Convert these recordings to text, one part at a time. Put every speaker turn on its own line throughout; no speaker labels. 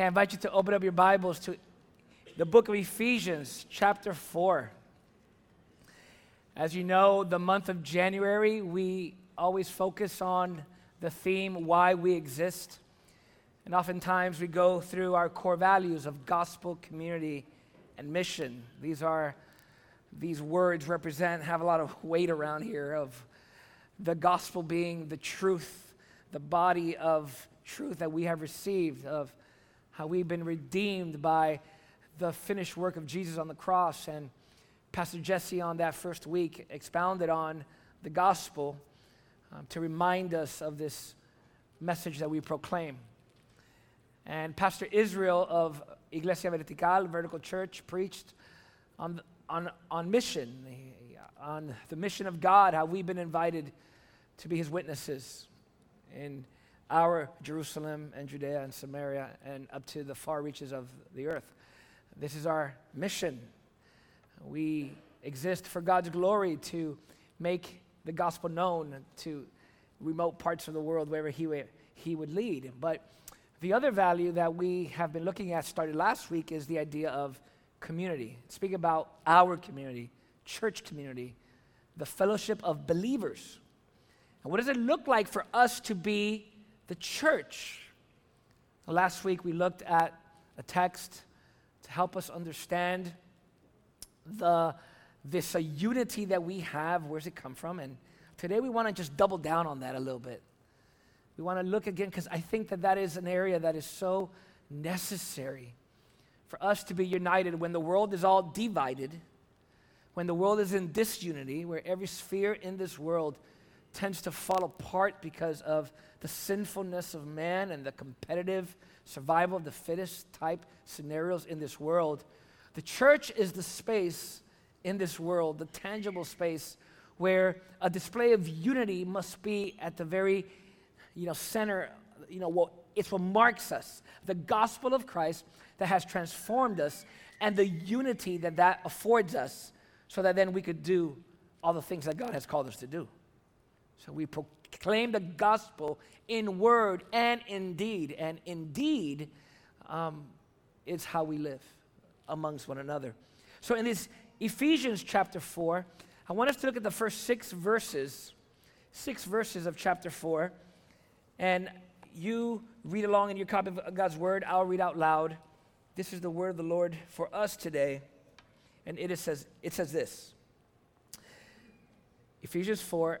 I invite you to open up your Bibles to the book of Ephesians, chapter 4. As you know, the month of January, we always focus on the theme, why we exist. And oftentimes we go through our core values of gospel, community, and mission. These are these words represent have a lot of weight around here of the gospel being the truth, the body of truth that we have received of how we've been redeemed by the finished work of Jesus on the cross. And Pastor Jesse, on that first week, expounded on the gospel um, to remind us of this message that we proclaim. And Pastor Israel of Iglesia Vertical, Vertical Church, preached on, on, on mission, on the mission of God, how we've been invited to be his witnesses in our Jerusalem and Judea and Samaria and up to the far reaches of the earth. This is our mission. We exist for God's glory to make the gospel known to remote parts of the world wherever He, he would lead. But the other value that we have been looking at started last week is the idea of community. Speak about our community, church community, the fellowship of believers. And what does it look like for us to be the church. Last week we looked at a text to help us understand the, this uh, unity that we have. Where's it come from? And today we want to just double down on that a little bit. We want to look again because I think that that is an area that is so necessary for us to be united when the world is all divided, when the world is in disunity, where every sphere in this world tends to fall apart because of the sinfulness of man and the competitive survival of the fittest type scenarios in this world. The church is the space in this world, the tangible space where a display of unity must be at the very you know, center, you know, what, it's what marks us. The gospel of Christ that has transformed us and the unity that that affords us so that then we could do all the things that God has called us to do. So we proclaim the gospel in word and in deed. And indeed, um, it's how we live amongst one another. So in this Ephesians chapter 4, I want us to look at the first six verses, six verses of chapter 4. And you read along in your copy of God's word. I'll read out loud. This is the word of the Lord for us today. And it says, it says this Ephesians 4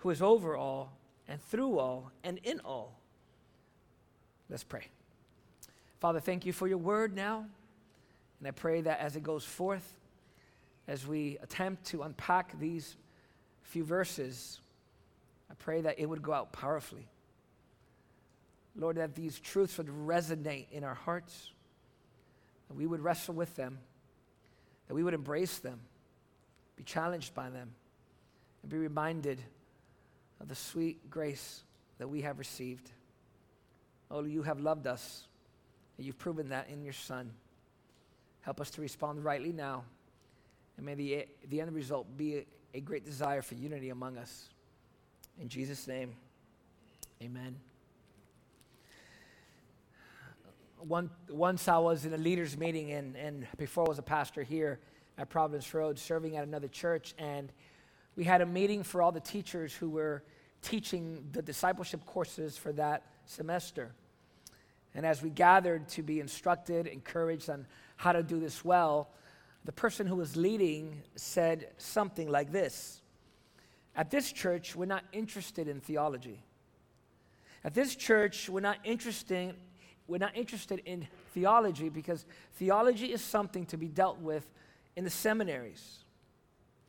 who is over all and through all and in all. Let's pray. Father, thank you for your word now. And I pray that as it goes forth, as we attempt to unpack these few verses, I pray that it would go out powerfully. Lord, that these truths would resonate in our hearts, that we would wrestle with them, that we would embrace them, be challenged by them, and be reminded of the sweet grace that we have received. Oh, you have loved us, and you've proven that in your Son. Help us to respond rightly now, and may the, the end result be a, great desire for unity among us. In Jesus' name, amen. One, once I was in a leaders' meeting, and, and before I was a pastor here at Providence Road, serving at another church, and we had a meeting for all the teachers who were teaching the discipleship courses for that semester. And as we gathered to be instructed, encouraged on how to do this well, the person who was leading said something like this At this church, we're not interested in theology. At this church, we're not interested, we're not interested in theology because theology is something to be dealt with in the seminaries.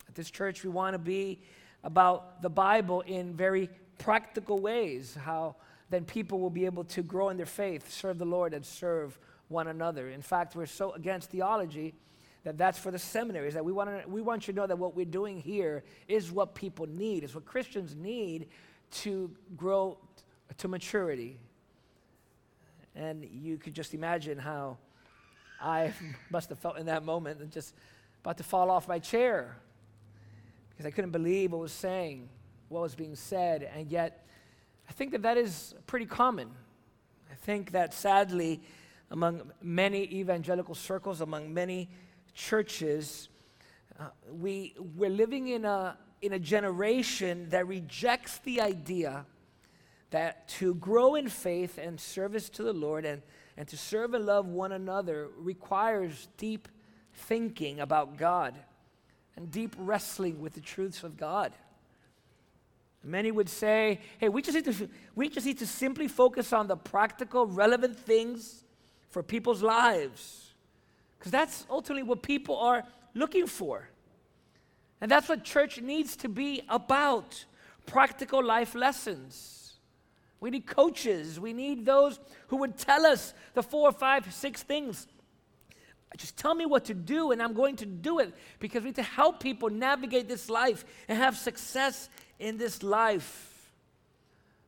At this church, we want to be about the Bible in very practical ways, how then people will be able to grow in their faith, serve the Lord, and serve one another. In fact, we're so against theology that that's for the seminaries that we want to, we want you to know that what we're doing here is what people need is what christians need to grow to maturity and you could just imagine how i must have felt in that moment and just about to fall off my chair because i couldn't believe what was saying what was being said and yet i think that that is pretty common. I think that sadly among many evangelical circles among many churches, uh, we, we're living in a, in a generation that rejects the idea that to grow in faith and service to the Lord and, and to serve and love one another requires deep thinking about God and deep wrestling with the truths of God. Many would say, hey, we just, need to, we just need to simply focus on the practical, relevant things for people's lives. Because that's ultimately what people are looking for. And that's what church needs to be about practical life lessons. We need coaches. We need those who would tell us the four, five, six things. Just tell me what to do, and I'm going to do it because we need to help people navigate this life and have success in this life.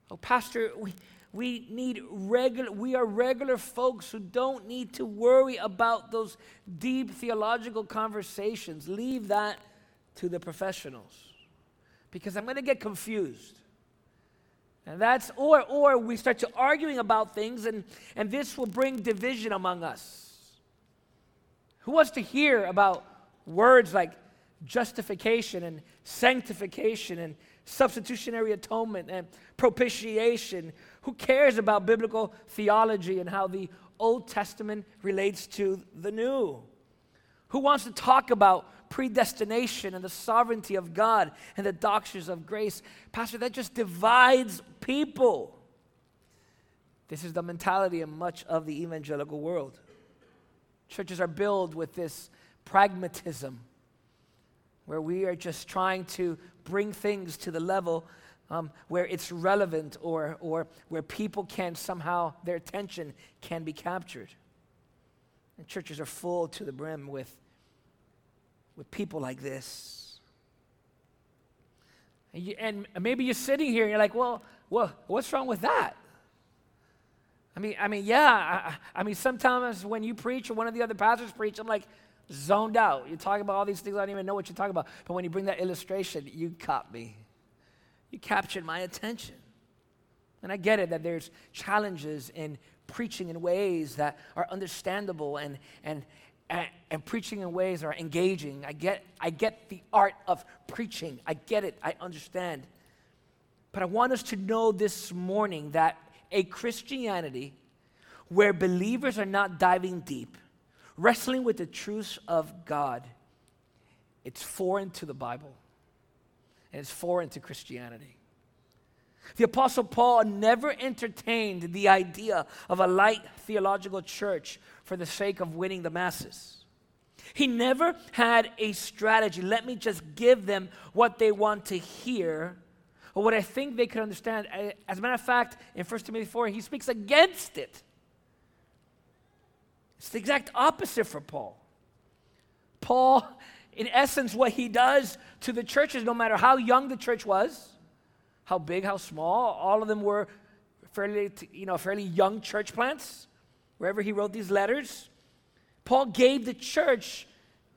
Oh, Pastor, we, we need regular, we are regular folks who don't need to worry about those deep theological conversations. Leave that to the professionals. Because I'm going to get confused. And that's, or, or we start to arguing about things, and, and this will bring division among us. Who wants to hear about words like justification and sanctification and substitutionary atonement and propitiation. Who cares about biblical theology and how the Old Testament relates to the New? Who wants to talk about predestination and the sovereignty of God and the doctrines of grace? Pastor, that just divides people. This is the mentality of much of the evangelical world. Churches are built with this pragmatism where we are just trying to bring things to the level um, where it's relevant or, or where people can somehow, their attention can be captured. And churches are full to the brim with, with people like this. And, you, and maybe you're sitting here and you're like, well, well, what's wrong with that? I mean, I mean, yeah. I, I mean, sometimes when you preach or one of the other pastors preach, I'm like, zoned out. You're talking about all these things, I don't even know what you're talking about. But when you bring that illustration, you caught me. You captured my attention. And I get it that there's challenges in preaching in ways that are understandable and, and, and, and, preaching in ways that are engaging. I get, I get the art of preaching. I get it. I understand. But I want us to know this morning that a Christianity where believers are not diving deep, wrestling with the truths of God, it's foreign to the Bible and it's foreign to Christianity. The Apostle Paul never entertained the idea of a light theological church for the sake of winning the masses. He never had a strategy. Let me just give them what they want to hear or what I think they could understand. Eh, as a matter of fact, in 1 Timothy 4, he speaks against it. It's the exact opposite for Paul. Paul, in essence, what he does to the churches, no matter how young the church was, how big, how small, all of them were fairly, you know, fairly young church plants, wherever he wrote these letters. Paul gave the church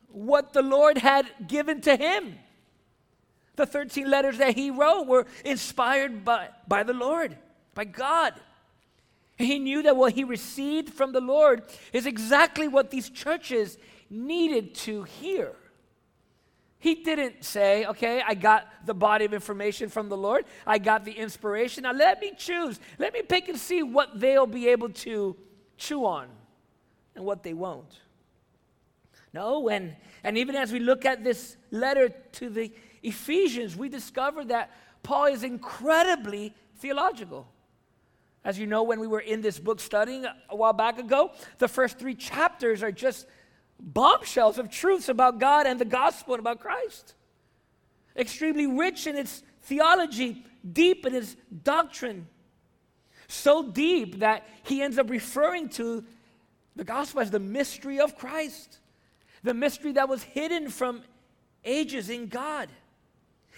what the Lord had given to him. The 13 letters that he wrote were inspired by, by the Lord, by God. He knew that what he received from the Lord is exactly what these churches needed to hear. He didn't say, okay, I got the body of information from the Lord, I got the inspiration. Now let me choose, let me pick and see what they'll be able to chew on and what they won't. No, and, and even as we look at this letter to the Ephesians, we discover that Paul is incredibly theological. As you know, when we were in this book studying a while back ago, the first three chapters are just bombshells of truths about God and the gospel and about Christ. Extremely rich in its theology, deep in its doctrine. So deep that he ends up referring to the gospel as the mystery of Christ, the mystery that was hidden from ages in God.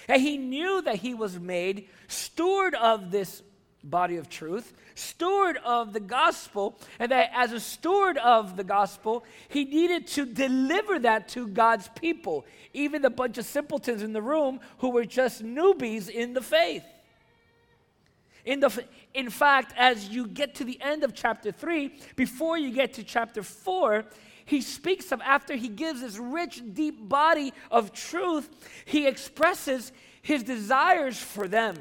And he knew that he was made steward of this body of truth, steward of the gospel, and that as a steward of the gospel, he needed to deliver that to God's people, even the bunch of simpletons in the room who were just newbies in the faith. In, the, in fact, as you get to the end of chapter 3, before you get to chapter 4, he speaks of after he gives this rich, deep body of truth, he expresses his desires for them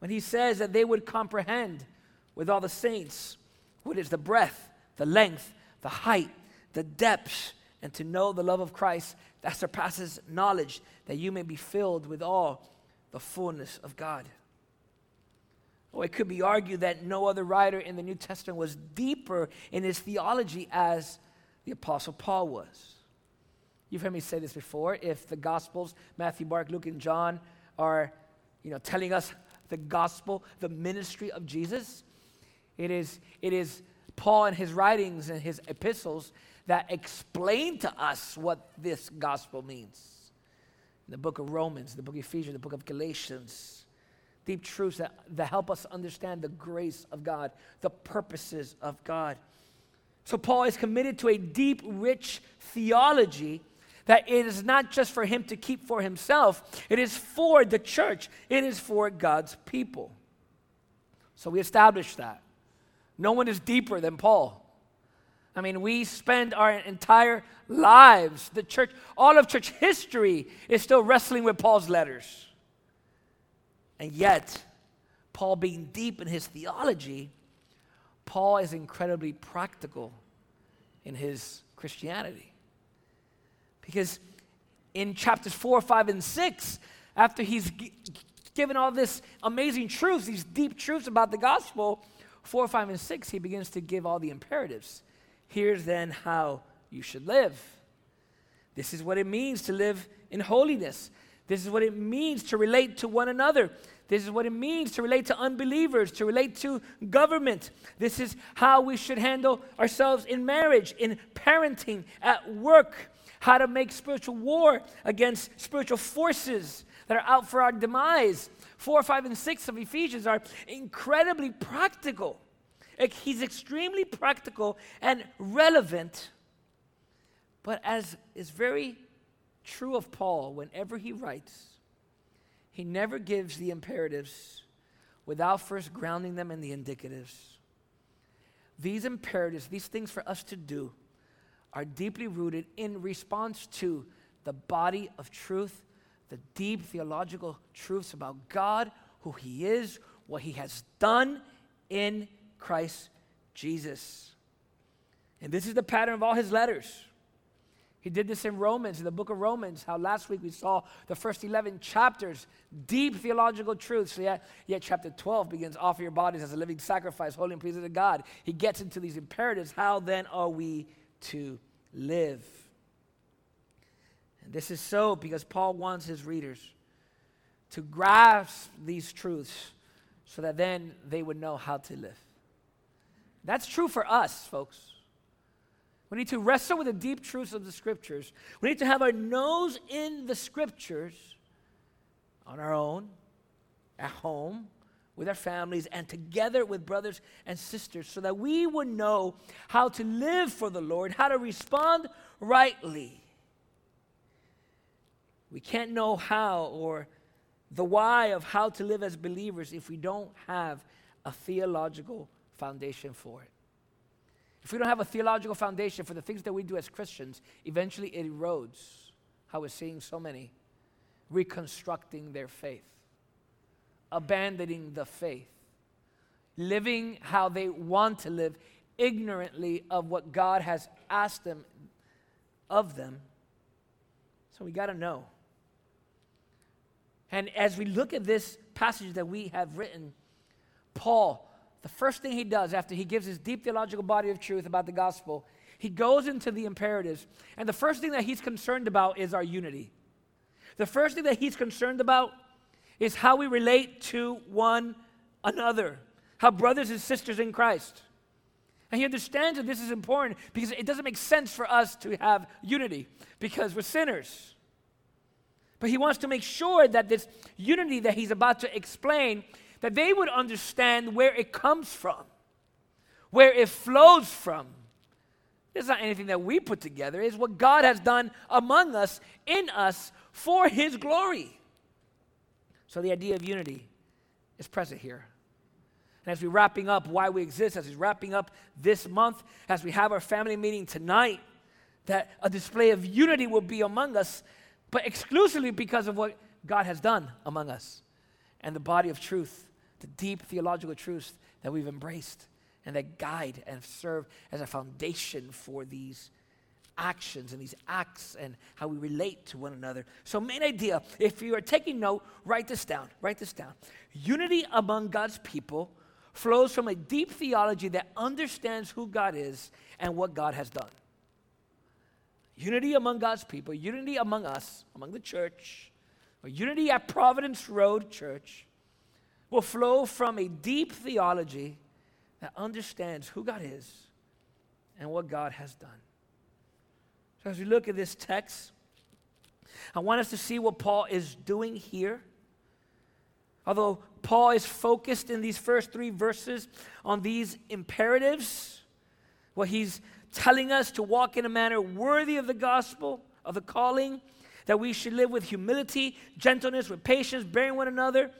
when he says that they would comprehend with all the saints what is the breadth, the length, the height, the depth, and to know the love of Christ that surpasses knowledge, that you may be filled with all the fullness of God. Oh, it could be argued that no other writer in the New Testament was deeper in his theology as the Apostle Paul was. You've heard me say this before. If the Gospels, Matthew, Mark, Luke, and John, are you know, telling us the gospel, the ministry of Jesus. It is, it is Paul and his writings and his epistles that explain to us what this gospel means. In the book of Romans, the book of Ephesians, the book of Galatians, deep truths that, that help us understand the grace of God, the purposes of God. So, Paul is committed to a deep, rich theology that it is not just for him to keep for himself, it is for the church, it is for God's people. So we establish that. No one is deeper than Paul. I mean, we spend our entire lives, the church, all of church history is still wrestling with Paul's letters. And yet, Paul being deep in his theology, Paul is incredibly practical in his Christianity. Because in chapters 4, 5, and 6, after he's g- given all this amazing truths, these deep truths about the gospel, 4, 5, and 6, he begins to give all the imperatives. Here's then how you should live. This is what it means to live in holiness. This is what it means to relate to one another. This is what it means to relate to unbelievers, to relate to government. This is how we should handle ourselves in marriage, in parenting, at work, how to make spiritual war against spiritual forces that are out for our demise. Four, five, and six of Ephesians are incredibly practical. He's extremely practical and relevant. But as is very true of Paul, whenever he writes, he never gives the imperatives without first grounding them in the indicatives. These imperatives, these things for us to do, are deeply rooted in response to the body of truth, the deep theological truths about God, who He is, what He has done in Christ Jesus. And this is the pattern of all His letters. He did this in Romans, in the book of Romans, how last week we saw the first 11 chapters, deep theological truths. Yet, yet chapter 12 begins, offer your bodies as a living sacrifice, holy and pleasing to God. He gets into these imperatives. How then are we to live. And this is so because Paul wants his readers to grasp these truths so that then they would know how to live. That's true for us, folks. We need to wrestle with the deep truths of the scriptures. We need to have our nose in the scriptures on our own, at home, with our families and together with brothers and sisters so that we would know how to live for the Lord, how to respond rightly. We can't know how or the why of how to live as believers if we don't have a theological foundation for it. If we don't have a theological foundation for the things that we do as Christians, eventually it erodes how we're seeing so many reconstructing their faith abandoning the faith, living how they want to live, ignorantly of what God has asked them of them. So we got to know. And as we look at this passage that we have written, Paul, the first thing he does after he gives his deep theological body of truth about the gospel, he goes into the imperatives. And the first thing that he's concerned about is our unity. The first thing that he's concerned about is how we relate to one another. how brothers and sisters in Christ. And he understands that this is important because it doesn't make sense for us to have unity because we're sinners. But he wants to make sure that this unity that he's about to explain that they would understand where it comes from, where it flows from. It's not anything that we put together, it's what God has done among us, in us, for his glory. So the idea of unity is present here. And as we're wrapping up why we exist, as we're wrapping up this month, as we have our family meeting tonight, that a display of unity will be among us, but exclusively because of what God has done among us and the body of truth, the deep theological truths that we've embraced and that guide and serve as a foundation for these actions and these acts and how we relate to one another. So, main idea if you are taking note, write this down. Write this down. Unity among God's people flows from a deep theology that understands who God is and what God has done. Unity among God's people, unity among us, among the church, or unity at Providence Road Church will flow from a deep theology that understands who God is and what God has done. So, as we look at this text, I want us to see what Paul is doing here. Although Paul is focused in these first three verses on these imperatives, what he's telling us to walk in a manner worthy of the gospel, of the calling, that we should live with humility, gentleness, with patience, bearing one another,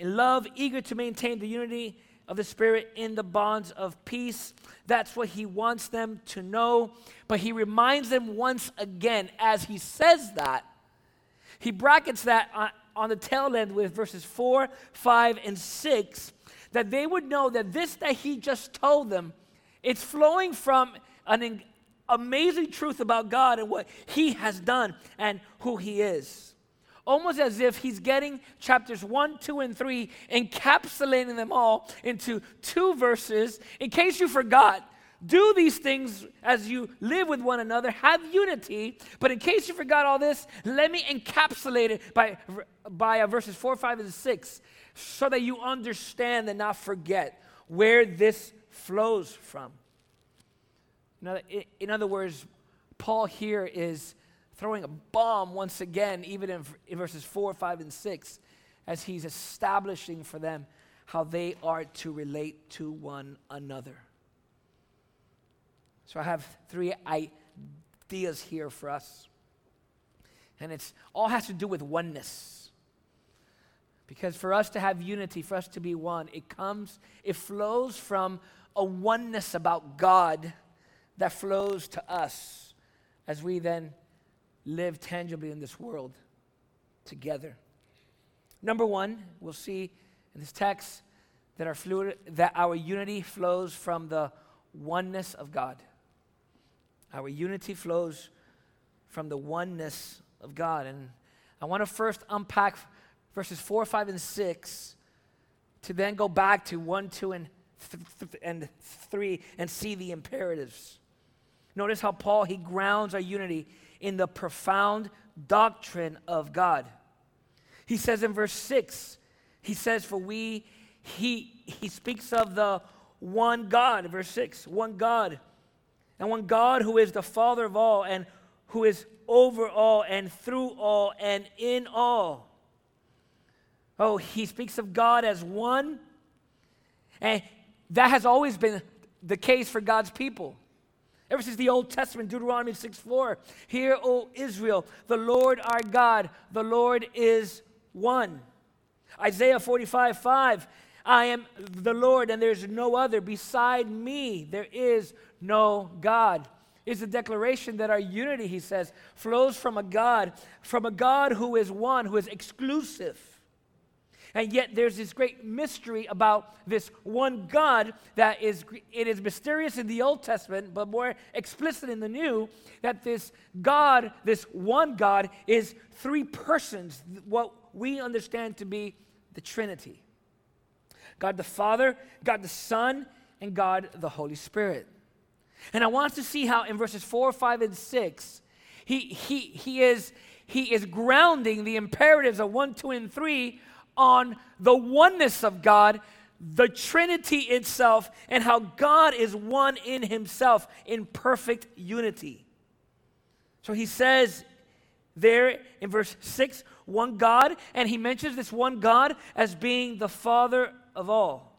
in love, eager to maintain the unity of the Spirit in the bonds of peace. That's what he wants them to know. But he reminds them once again, as he says that, he brackets that on, on the tail end with verses 4, 5, and 6, that they would know that this that he just told them, it's flowing from an amazing truth about God and what he has done and who he is. Almost as if he's getting chapters 1, 2, and 3, encapsulating them all into two verses. In case you forgot, do these things as you live with one another, have unity. But in case you forgot all this, let me encapsulate it by, by verses 4, 5, and 6 so that you understand and not forget where this flows from. In other words, Paul here is throwing a bomb once again, even in, in verses 4, 5, and 6, as he's establishing for them how they are to relate to one another. So I have three ideas here for us. And it's all has to do with oneness. Because for us to have unity, for us to be one, it comes, it flows from a oneness about God that flows to us as we then live tangibly in this world together. Number one, we'll see in this text that our, fluid, that our unity flows from the oneness of God. Our unity flows from the oneness of God. And I want to first unpack verses 4, 5, and 6 to then go back to 1, 2, and, th- th- and 3 and see the imperatives. Notice how Paul he grounds our unity in the profound doctrine of God. He says in verse 6, he says, For we, he, he speaks of the one God, verse 6, one God. And one God who is the Father of all and who is over all and through all and in all. Oh, he speaks of God as one. And that has always been the case for God's people. Ever since the Old Testament, Deuteronomy 6 4, Hear, O Israel, the Lord our God, the Lord is one. Isaiah 45 5, I am the Lord, and there's no other. Beside me, there is no God. Is a declaration that our unity, he says, flows from a God, from a God who is one, who is exclusive. And yet there's this great mystery about this one God that is it is mysterious in the Old Testament, but more explicit in the New, that this God, this one God, is three persons, what we understand to be the Trinity. God the Father, God the Son, and God the Holy Spirit. And I want to see how in verses 4, 5, and 6, he, he, he, is, he is grounding the imperatives of 1, 2, and 3 on the oneness of God, the Trinity itself and how God is one in himself in perfect unity. So he says there in verse 6, one God, and he mentions this one God as being the Father of all.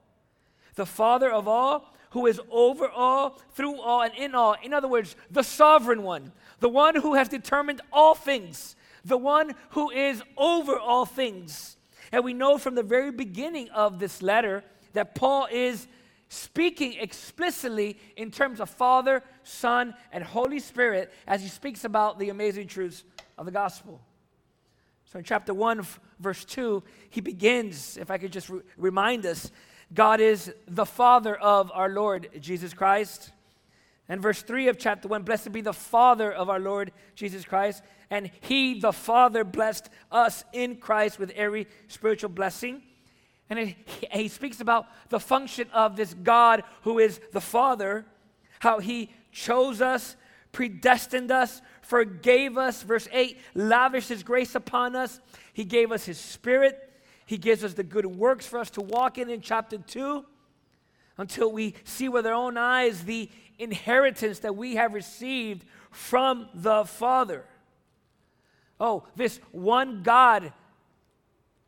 The Father of all, who is over all, through all, and in all. In other words, the sovereign one, the one who has determined all things, the one who is over all things. And we know from the very beginning of this letter that Paul is speaking explicitly in terms of Father, Son, and Holy Spirit as he speaks about the amazing truths of the gospel. So in chapter 1, verse 2, he begins, if I could just re- remind us, God is the Father of our Lord Jesus Christ. And verse 3 of chapter 1 Blessed be the Father of our Lord Jesus Christ. And he, the Father, blessed us in Christ with every spiritual blessing. And he, he speaks about the function of this God who is the Father, how he chose us, predestined us, forgave us. Verse 8 lavished his grace upon us. He gave us his spirit. He gives us the good works for us to walk in in chapter 2 until we see with our own eyes the inheritance that we have received from the Father. Oh, this one God,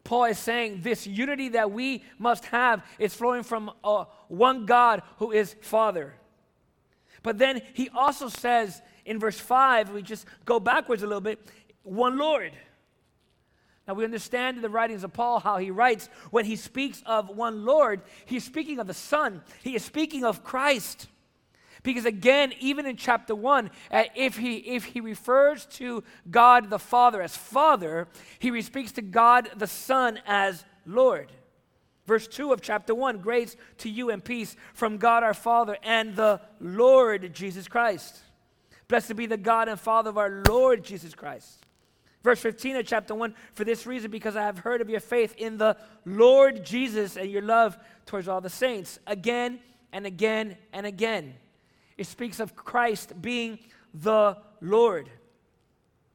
Paul is saying, this unity that we must have is flowing from uh, one God who is Father. But then he also says in verse 5, we just go backwards a little bit, one Lord. Now, we understand in the writings of Paul how he writes when he speaks of one Lord, he's speaking of the Son, he is speaking of Christ. Because again, even in chapter 1, uh, if, he, if he refers to God the Father as Father, he speaks to God the Son as Lord. Verse 2 of chapter 1 Grace to you and peace from God our Father and the Lord Jesus Christ. Blessed be the God and Father of our Lord Jesus Christ. Verse 15 of chapter 1 For this reason, because I have heard of your faith in the Lord Jesus and your love towards all the saints. Again and again and again. It speaks of Christ being the Lord.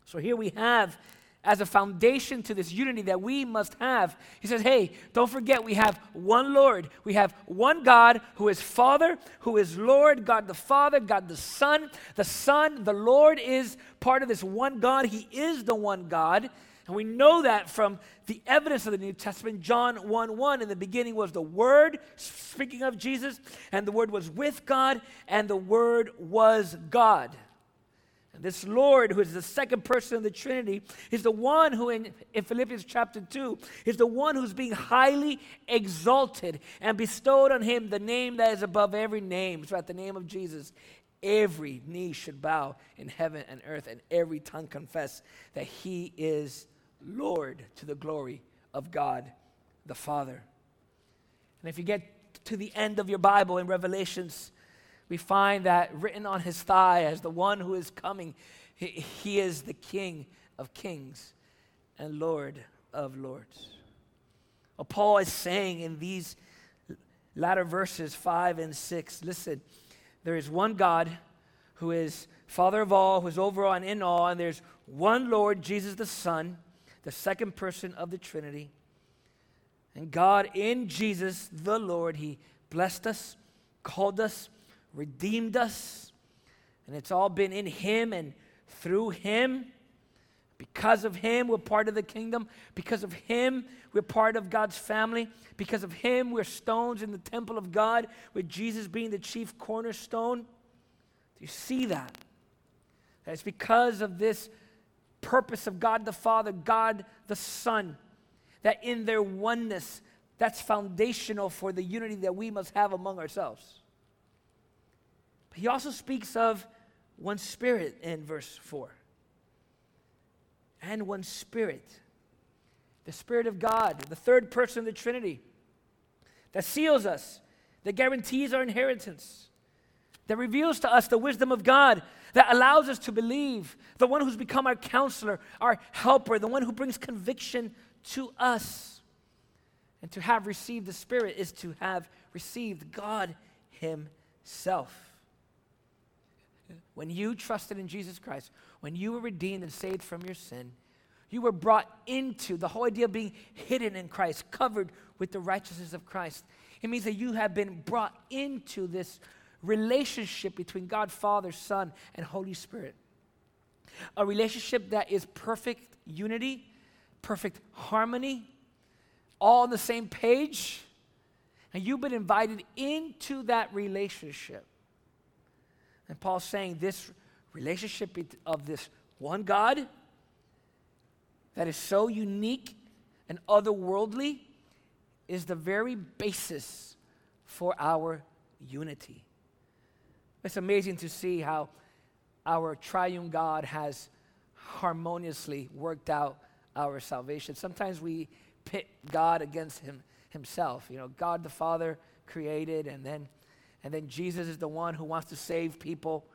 So here we have as a foundation to this unity that we must have. He says, hey, don't forget we have one Lord. We have one God who is Father, who is Lord, God the Father, God the Son. The Son, the Lord is part of this one God. He is the one God. And we know that from the evidence of the New Testament. John 1 1, in the beginning was the Word, speaking of Jesus, and the Word was with God, and the Word was God. This Lord, who is the second person of the Trinity, is the one who, in, in Philippians chapter 2, is the one who's being highly exalted and bestowed on him the name that is above every name. So, at the name of Jesus, every knee should bow in heaven and earth, and every tongue confess that he is Lord to the glory of God the Father. And if you get to the end of your Bible in Revelations, we find that written on his thigh as the one who is coming, he, he is the King of kings and Lord of lords. Well, Paul is saying in these latter verses 5 and 6 listen, there is one God who is Father of all, who is over all and in all, and there's one Lord, Jesus the Son, the second person of the Trinity. And God in Jesus the Lord, He blessed us, called us, redeemed us, and it's all been in Him and through Him. Because of Him, we're part of the kingdom. Because of Him, we're part of God's family. Because of Him, we're stones in the temple of God, with Jesus being the chief cornerstone. Do you see that? That it's because of this purpose of God the Father, God the Son, that in their oneness, that's foundational for the unity that we must have among ourselves. He also speaks of one spirit in verse 4. And one spirit. The Spirit of God, the third person of the Trinity, that seals us, that guarantees our inheritance, that reveals to us the wisdom of God, that allows us to believe, the one who's become our counselor, our helper, the one who brings conviction to us. And to have received the Spirit is to have received God Himself. When you trusted in Jesus Christ, when you were redeemed and saved from your sin, you were brought into the whole idea of being hidden in Christ, covered with the righteousness of Christ. It means that you have been brought into this relationship between God, Father, Son, and Holy Spirit. A relationship that is perfect unity, perfect harmony, all on the same page. And you've been invited into that relationship. And Paul's saying this relationship of this one God that is so unique and otherworldly is the very basis for our unity. It's amazing to see how our triune God has harmoniously worked out our salvation. Sometimes we pit God against him himself. You know, God the Father created and then and then Jesus is the one who wants to save people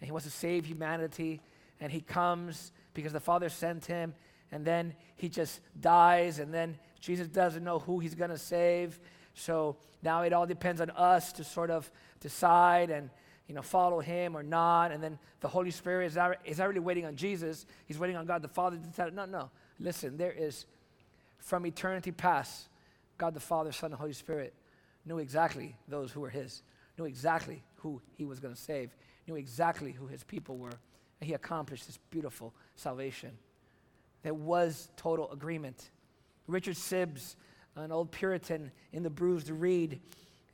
and he wants to save humanity and he comes because the Father sent him and then he just dies and then Jesus doesn't know who he's going to save. So now it all depends on us to sort of decide and you know, follow him or not. And then the Holy Spirit is not, is not really waiting on Jesus. He's waiting on God the Father to decide. No, no. Listen, there is, from eternity past, God the Father, Son, and Holy Spirit knew exactly those who were his, knew exactly who he was going to save, knew exactly who his people were. And he accomplished this beautiful salvation. There was total agreement. Richard Sibbes, an old Puritan in the Bruised Reed,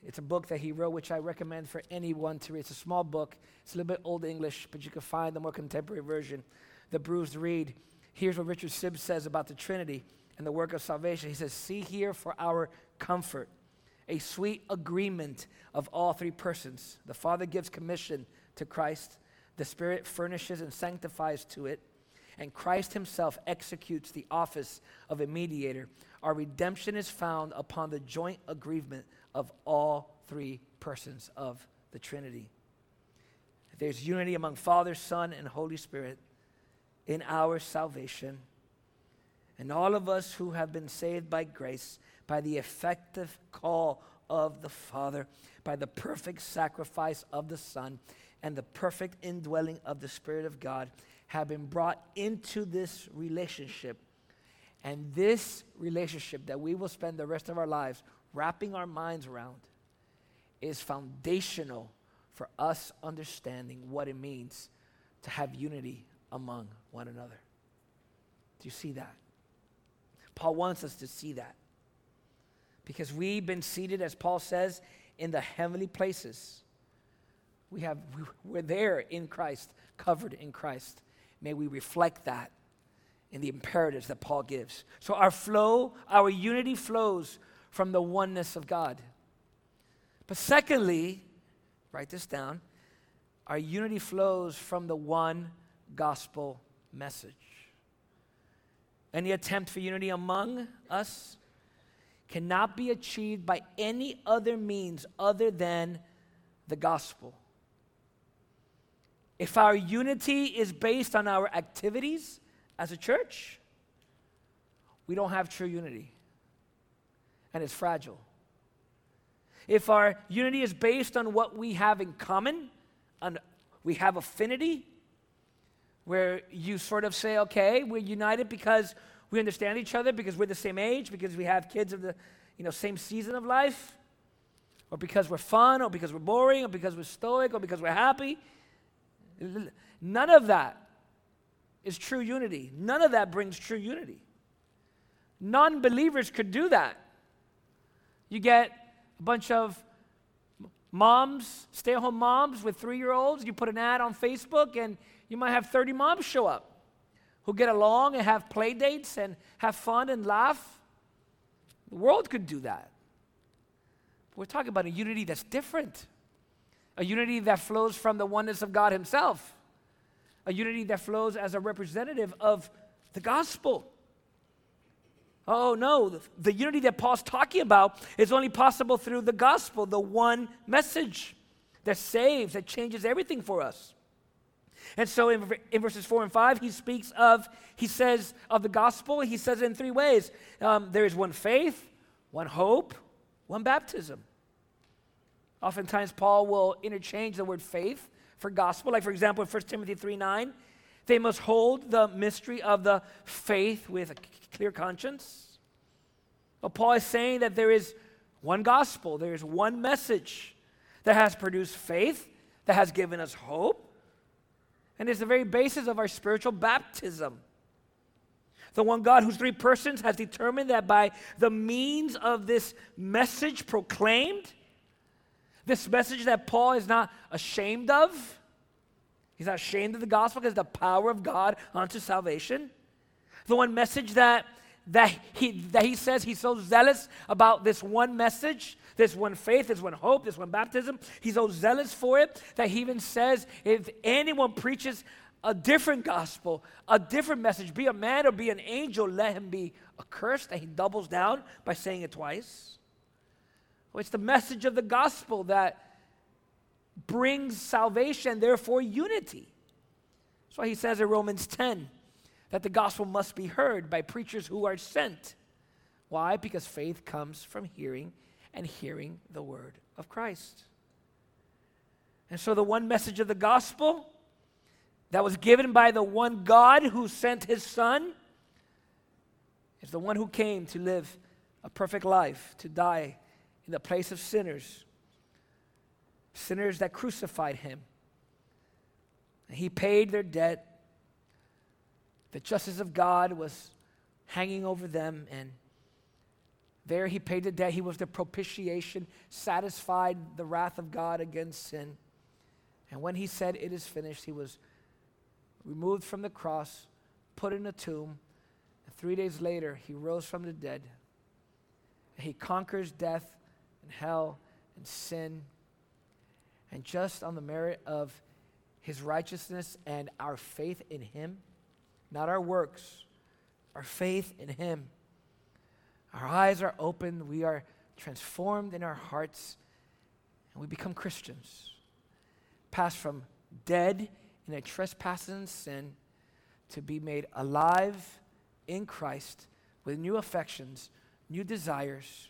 it's a book that he wrote, which I recommend for anyone to read. It's a small book. It's a little bit old English, but you can find the more contemporary version, The Bruised Reed. Here's what Richard Sibbes says about the Trinity and the work of salvation. He says, See here for our comfort a sweet agreement of all three persons. The Father gives commission to Christ, the Spirit furnishes and sanctifies to it, and Christ Himself executes the office of a mediator. Our redemption is found upon the joint agreement of all three persons of the Trinity. There's unity among Father, Son, and Holy Spirit in our salvation. And all of us who have been saved by grace, by the effective call of the Father, by the perfect sacrifice of the Son, and the perfect indwelling of the Spirit of God, have been brought into this relationship. And this relationship that we will spend the rest of our lives wrapping our minds around is foundational for us understanding what it means to have unity among one another. Do you see that? Paul wants us to see that. Because we've been seated, as Paul says, in the heavenly places. We have, we're there in Christ, covered in Christ. May we reflect that in the imperatives that Paul gives. So our flow, our unity flows from the oneness of God. But secondly, write this down our unity flows from the one gospel message. Any attempt for unity among us cannot be achieved by any other means other than the gospel. If our unity is based on our activities as a church, we don't have true unity and it's fragile. If our unity is based on what we have in common, and we have affinity, where you sort of say, okay, we're united because we understand each other, because we're the same age, because we have kids of the you know, same season of life, or because we're fun, or because we're boring, or because we're stoic, or because we're happy. None of that is true unity. None of that brings true unity. Non believers could do that. You get a bunch of moms, stay at home moms with three year olds. You put an ad on Facebook, and you might have 30 moms show up who get along and have play dates and have fun and laugh. The world could do that. But we're talking about a unity that's different, a unity that flows from the oneness of God Himself, a unity that flows as a representative of the gospel. Oh, no. The, the, unity that Paul's talking about is only possible through the gospel, the one message that saves, that changes everything for us. And so in, in verses 4 and 5, he speaks of, he says, of the gospel, he says it in three ways. Um, there is one faith, one hope, one baptism. Oftentimes, Paul will interchange the word faith for gospel. Like, for example, in 1 Timothy 3 9, they must hold the mystery of the faith with a clear conscience. Well, Paul is saying that there is one gospel, there is one message that has produced faith, that has given us hope, and is the very basis of our spiritual baptism. The one God whose three persons has determined that by the means of this message proclaimed, this message that Paul is not ashamed of, he's not ashamed of the gospel because the power of God unto salvation. The one message that, that, he, that he says he's so zealous about this one message, this one faith, this one hope, this one baptism. He's so zealous for it that he even says if anyone preaches a different gospel, a different message, be a man or be an angel, let him be accursed. And he doubles down by saying it twice. Well, it's the message of the gospel that brings salvation, therefore unity. That's why he says in Romans 10 that the gospel must be heard by preachers who are sent. Why? Because faith comes from hearing, and hearing the word of Christ. And so, the one message of the gospel that was given by the one God who sent his Son is the one who came to live a perfect life, to die in the place of sinners, sinners that crucified him. He paid their debt. The justice of God was hanging over them, and there he paid the debt. He was the propitiation, satisfied the wrath of God against sin. And when he said, It is finished, he was removed from the cross, put in a tomb. And three days later, he rose from the dead. He conquers death and hell and sin. And just on the merit of his righteousness and our faith in him, not our works, our faith in him, our eyes are opened, we are transformed in our hearts, and we become Christians. Pass from dead in a trespass and sin to be made alive in Christ with new affections, new desires,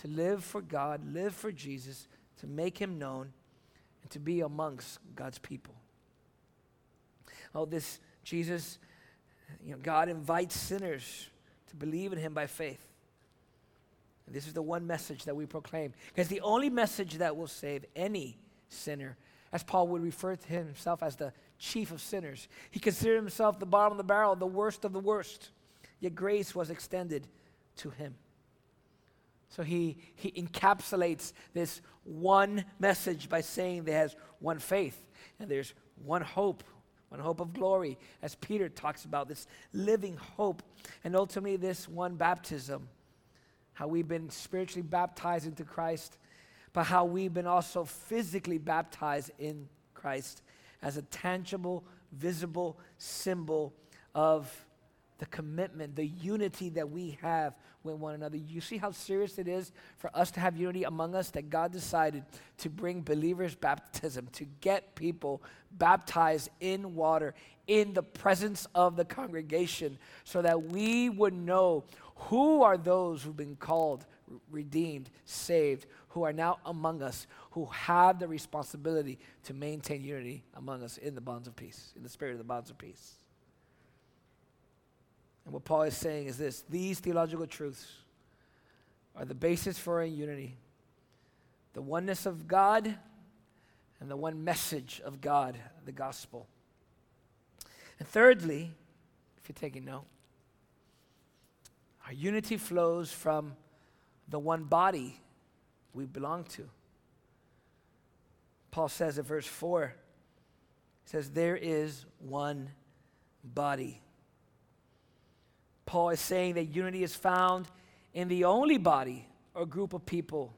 to live for God, live for Jesus, to make him known, and to be amongst God's people. Oh, this Jesus, you know, God invites sinners to believe in him by faith. And this is the one message that we proclaim. Because the only message that will save any sinner as Paul would refer to himself as the chief of sinners. He considered himself the bottom of the barrel, the worst of the worst. Yet grace was extended to him. So he, he encapsulates this one message by saying there's one faith and there's one hope, one hope of glory, as Peter talks about this living hope, and ultimately this one baptism, how we've been spiritually baptized into Christ but how we've been also physically baptized in Christ as a tangible, visible symbol of the commitment, the unity that we have with one another. You see how serious it is for us to have unity among us that God decided to bring believers' baptism, to get people baptized in water in the presence of the congregation so that we would know who are those who've been called, redeemed, saved, who are now among us, who have the responsibility to maintain unity among us in the bonds of peace, in the spirit of the bonds of peace. And what Paul is saying is this these theological truths are the basis for our unity the oneness of God and the one message of God, the gospel. And thirdly, if you're taking note, our unity flows from the one body we belong to. Paul says in verse 4, he says, There is one body. Paul is saying that unity is found in the only body or group of people,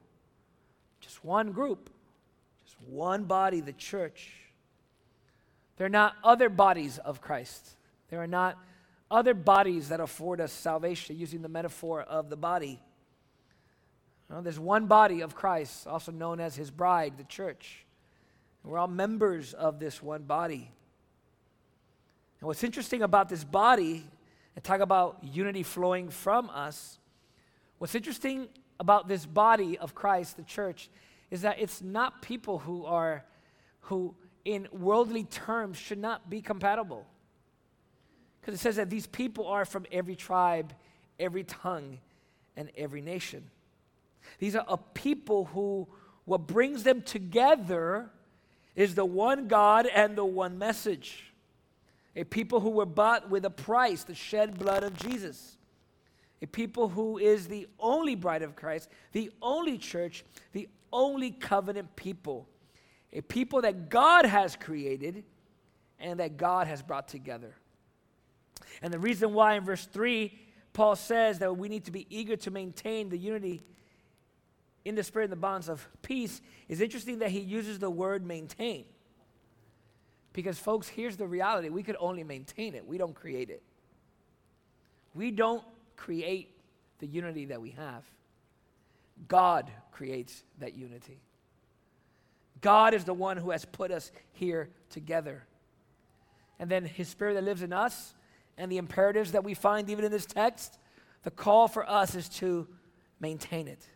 just one group, just one body, the church. There are not other bodies of Christ. There are not other bodies that afford us salvation, using the metaphor of the body there's one body of Christ, also known as his bride, the church. We're all members of this one body. And what's interesting about this body, and talk about unity flowing from us, what's interesting about this body of Christ, the church, is that it's not people who are, who in worldly terms should not be compatible. Because it says that these people are from every tribe, every tongue, and every nation. These are a people who, what brings them together is the one God and the one message. A people who were bought with a price, the shed blood of Jesus. A people who is the only bride of Christ, the only church, the only covenant people. A people that God has created and that God has brought together. And the reason why in verse 3, Paul says that we need to be eager to maintain the unity in the spirit and the bonds of peace is interesting that he uses the word maintain. Because, folks, here's the reality we could only maintain it, we don't create it. We don't create the unity that we have. God creates that unity. God is the one who has put us here together. And then His Spirit that lives in us and the imperatives that we find even in this text, the call for us is to maintain it.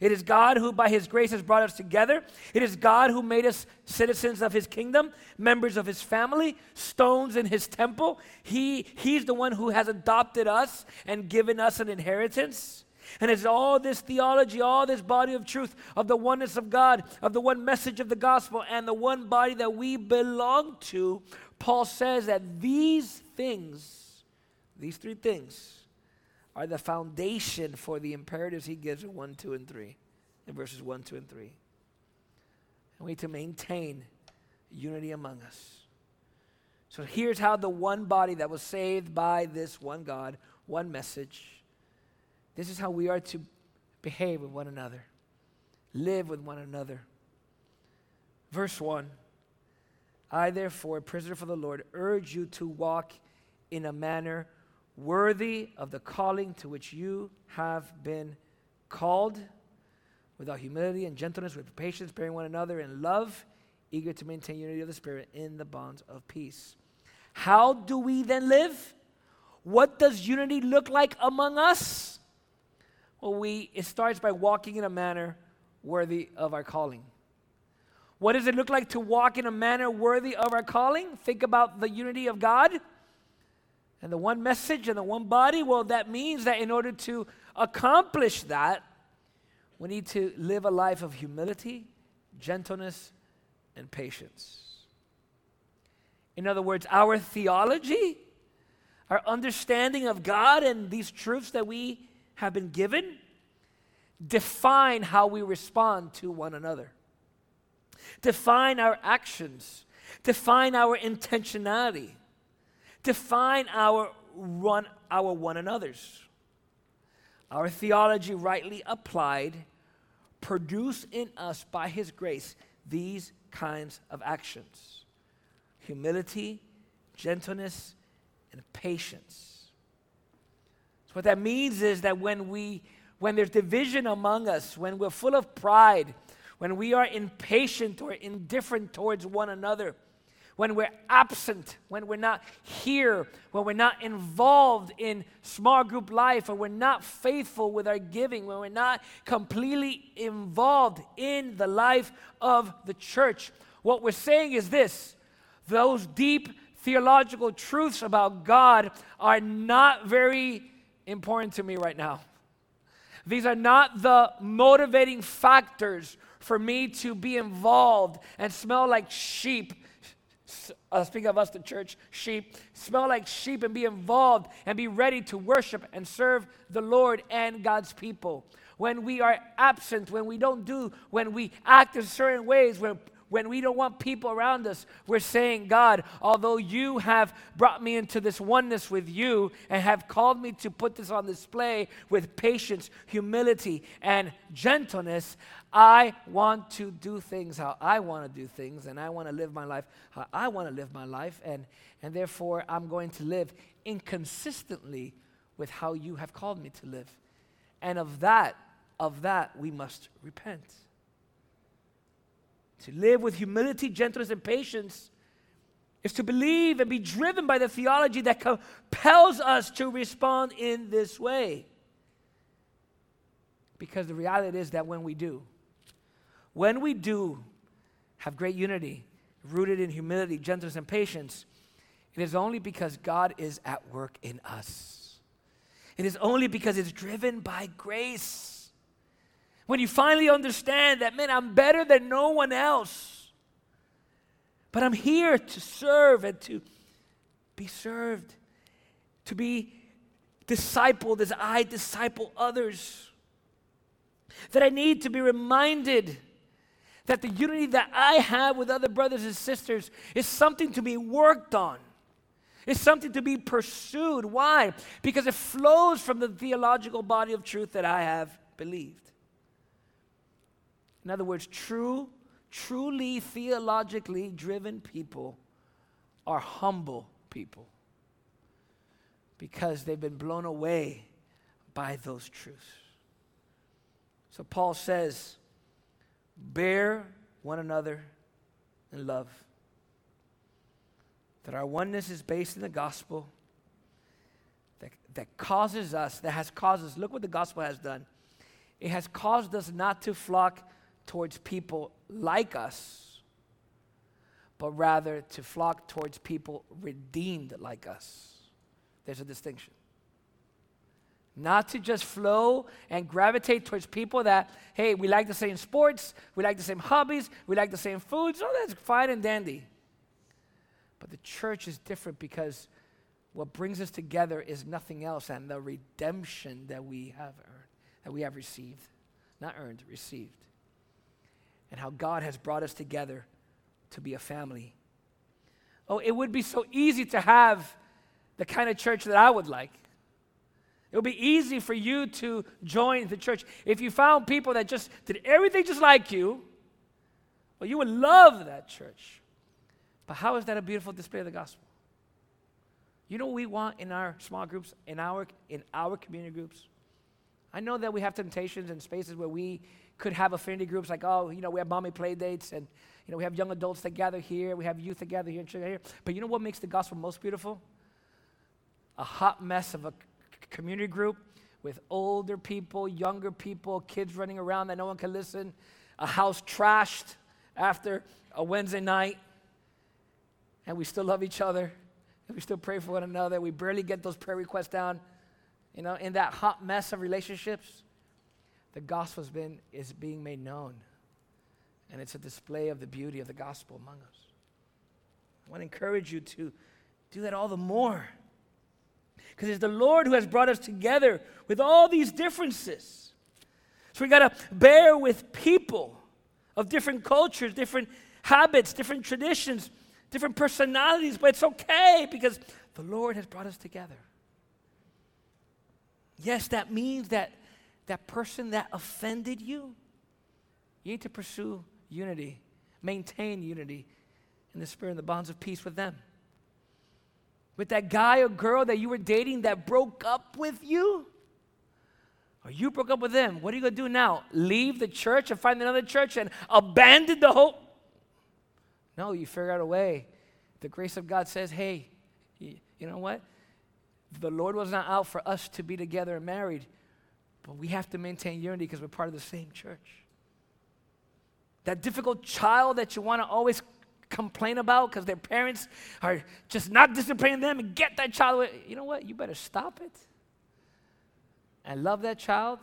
It is God who, by His grace, has brought us together. It is God who made us citizens of His kingdom, members of His family, stones in His temple. He, he's the one who has adopted us and given us an inheritance. And it's all this theology, all this body of truth of the oneness of God, of the one message of the gospel, and the one body that we belong to. Paul says that these things, these three things, are the foundation for the imperatives he gives in 1, 2, and 3, in verses 1, 2, and 3. And we need to maintain unity among us. So here's how the one body that was saved by this one God, one message, this is how we are to behave with one another, live with one another. Verse 1 I, therefore, prisoner for the Lord, urge you to walk in a manner worthy of the calling to which you have been called, with without humility and gentleness, with patience, bearing one another in love, eager to maintain unity of the Spirit in the bonds of peace. How do we then live? What does unity look like among us? Well, we, it starts by walking in a manner worthy of our calling. What does it look like to walk in a manner worthy of our calling? Think about the unity of God and the one message and the one body, well, that means that in order to accomplish that, we need to live a life of humility, gentleness, and patience. In other words, our theology, our understanding of God and these truths that we have been given define how we respond to one another, define our actions, define our intentionality define our one, our one another's. Our theology, rightly applied, produce in us by His grace these kinds of actions humility, gentleness, and patience. So, what that means is that when, we, when there's division among us, when we're full of pride, when we are impatient or indifferent towards one another, when we're absent, when we're not here, when we're not involved in small group life, or we're not faithful with our giving, when we're not completely involved in the life of the church. What we're saying is this those deep theological truths about God are not very important to me right now. These are not the motivating factors for me to be involved and smell like sheep uh, speak of us, the church, sheep, smell like sheep and be involved and be ready to worship and serve the Lord and God's people. When we are absent, when we don't do, when we act in certain ways, when, when we don't want people around us, we're saying, God, although you have brought me into this oneness with you and have called me to put this on display with patience, humility, and gentleness, I want to do things how I want to do things, and I want to live my life how I want to live my life, and, and therefore I'm going to live inconsistently with how you have called me to live. And of that, of that, we must repent. To live with humility, gentleness, and patience is to believe and be driven by the theology that compels us to respond in this way. Because the reality is that when we do, when we do have great unity, rooted in humility, gentleness, and patience, it is only because God is at work in us. It is only because it's driven by grace. When you finally understand that, man, I'm better than no one else. But I'm here to serve and to be served, to be discipled as I disciple others. That I need to be reminded that the unity that I have with other brothers and sisters is something to be worked on. It's something to be pursued. Why? Because it flows from the theological body of truth that I have believed. In other words, true, truly theologically driven people are humble people because they've been blown away by those truths. So Paul says, bear one another in love. That our oneness is based in the gospel that, that causes us, that has caused us, look what the gospel has done. It has caused us not to flock towards people like us, but rather to flock towards people redeemed like us. There's a distinction. Not to just flow and gravitate towards people that, hey, we like the same sports, we like the same hobbies, we like the same foods. Oh, that's fine and dandy. But the church is different because what brings us together is nothing else than the redemption that we have earned, that we have received. Not earned, received. And how God has brought us together to be a family. Oh, it would be so easy to have the kind of church that I would like. It would be easy for you to join the church. If you found people that just did everything just like you, well, you would love that church. But how is that a beautiful display of the gospel? You know what we want in our small groups, in our, in our community groups? I know that we have temptations and spaces where we could have affinity groups like, oh, you know, we have mommy play dates and, you know, we have young adults that gather here, we have youth that gather here and here. But you know what makes the gospel most beautiful? A hot mess of a community group with older people, younger people, kids running around that no one can listen, a house trashed after a Wednesday night, and we still love each other, and we still pray for one another. We barely get those prayer requests down. You know, in that hot mess of relationships, the gospel been, is being made known. And it's a display of the beauty of the gospel among us. I want to encourage you to do that all the more because it's the Lord who has brought us together with all these differences. So we got to bear with people of different cultures, different habits, different traditions, different personalities, but it's okay because the Lord has brought us together. Yes, that means that that person that offended you, you need to pursue unity, maintain unity in the spirit and the bonds of peace with them with that guy or girl that you were dating that broke up with you? Or you broke up with them. What are you going to do now? Leave the church and find another church and abandon the hope? No, you figure out a way. The grace of God says, hey, you, you know what? The Lord was not out for us to be together and married, but we have to maintain unity because we're part of the same church. That difficult child that you want to always complain about because their parents are just not disciplining them and get that child away. You know what? You better stop it and love that child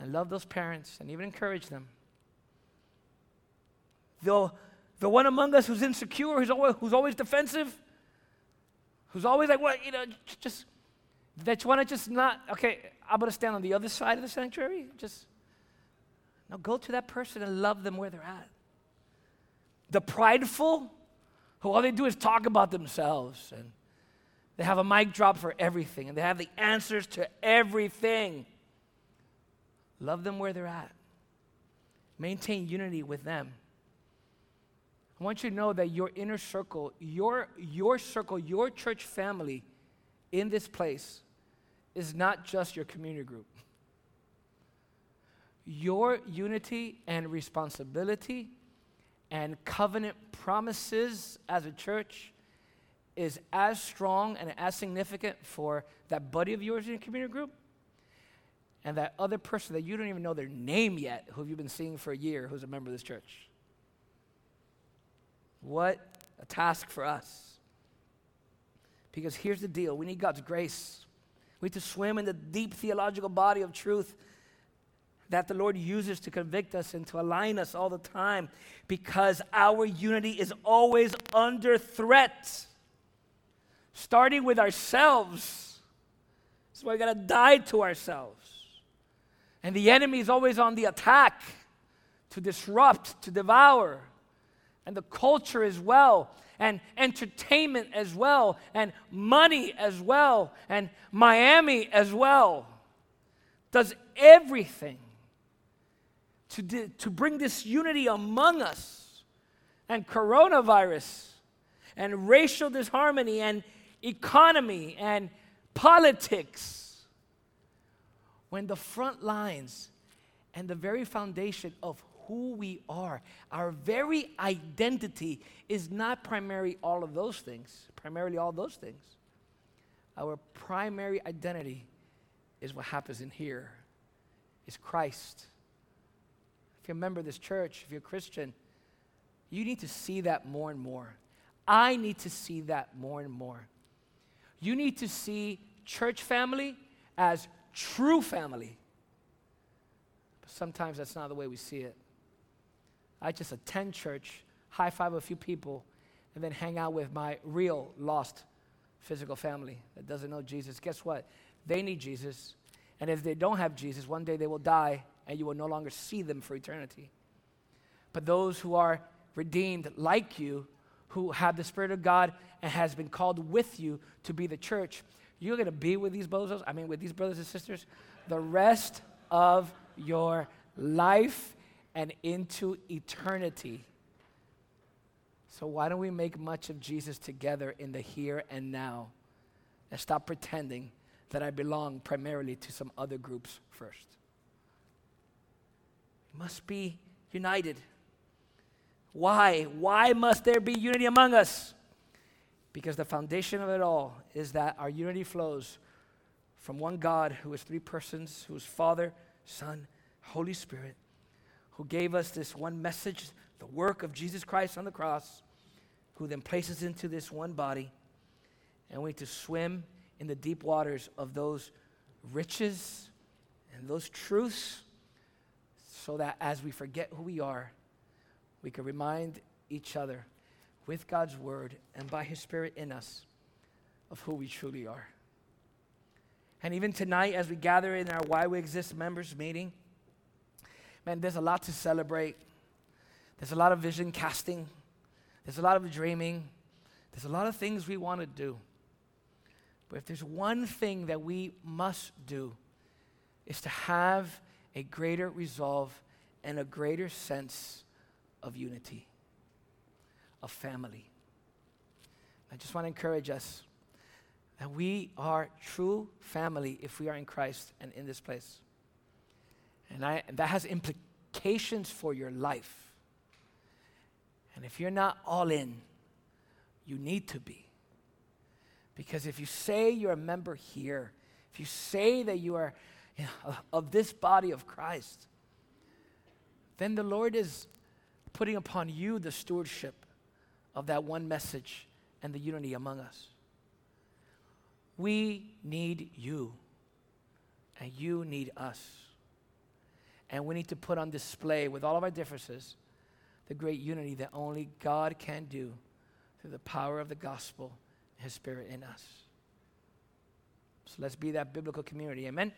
and love those parents and even encourage them. The, the one among us who's insecure, who's always, who's always defensive, who's always like, what, you know, just, that you want to just not, okay, I'm going to stand on the other side of the sanctuary. Just, now go to that person and love them where they're at the prideful, who all they do is talk about themselves and they have a mic drop for everything and they have the answers to everything. Love them where they're at. Maintain unity with them. I want you to know that your inner circle, your, your circle, your church family in this place is not just your community group. Your unity and responsibility and covenant promises as a church is as strong and as significant for that buddy of yours in your community group and that other person that you don't even know their name yet, who you've been seeing for a year, who's a member of this church. What a task for us. Because here's the deal we need God's grace. We need to swim in the deep theological body of truth that the Lord uses to convict us and to align us all the time because our unity is always under threat, starting with ourselves. Why we got to die to ourselves. And the enemy is always on the attack to disrupt, to devour, and the culture as well, and entertainment as well, and money as well, and Miami as well. Does everything to, di- to bring this unity among us, and coronavirus, and racial disharmony, and economy, and politics. When the front lines and the very foundation of who we are, our very identity is not primarily all of those things, primarily all those things. Our primary identity is what happens in here, is Christ. If you're a member of this church, if you're a Christian, you need to see that more and more. I need to see that more and more. You need to see church family as true family. But sometimes that's not the way we see it. I just attend church, high five a few people, and then hang out with my real lost physical family that doesn't know Jesus. Guess what? They need Jesus. And if they don't have Jesus, one day they will die and you will no longer see them for eternity. But those who are redeemed like you, who have the Spirit of God and has been called with you to be the church, you're going to be with these bozos, I mean, with these brothers and sisters, the rest of your life and into eternity. So, why don't we make much of Jesus together in the here and now and stop pretending that I belong primarily to some other groups first? We must be united. Why? Why must there be unity among us? Because the foundation of it all is that our unity flows from one God who is three persons, who is Father, Son, Holy Spirit, who gave us this one message, the work of Jesus Christ on the cross, who then places into this one body. And we to swim in the deep waters of those riches and those truths so that as we forget who we are, we can remind each other with God's word and by his spirit in us of who we truly are. And even tonight, as we gather in our Why We Exist members meeting, man, there's a lot to celebrate. There's a lot of vision casting. There's a lot of dreaming. There's a lot of things we want to do. But if there's one thing that we must do, is to have a greater resolve and a greater sense of unity, of family. I just want to encourage us that we are true family if we are in Christ and in this place. And, I, that has implications for your life. And if you're not all in, you need to be. Because if you say you're a member here, if you say that you are you know, of this body of Christ, then the Lord is putting upon you the stewardship of that one message and the unity among us. We need you, and you need us. And we need to put on display, with all of our differences, the great unity that only God can do through the power of the gospel, His Spirit in us. So let's be that biblical community. Amen.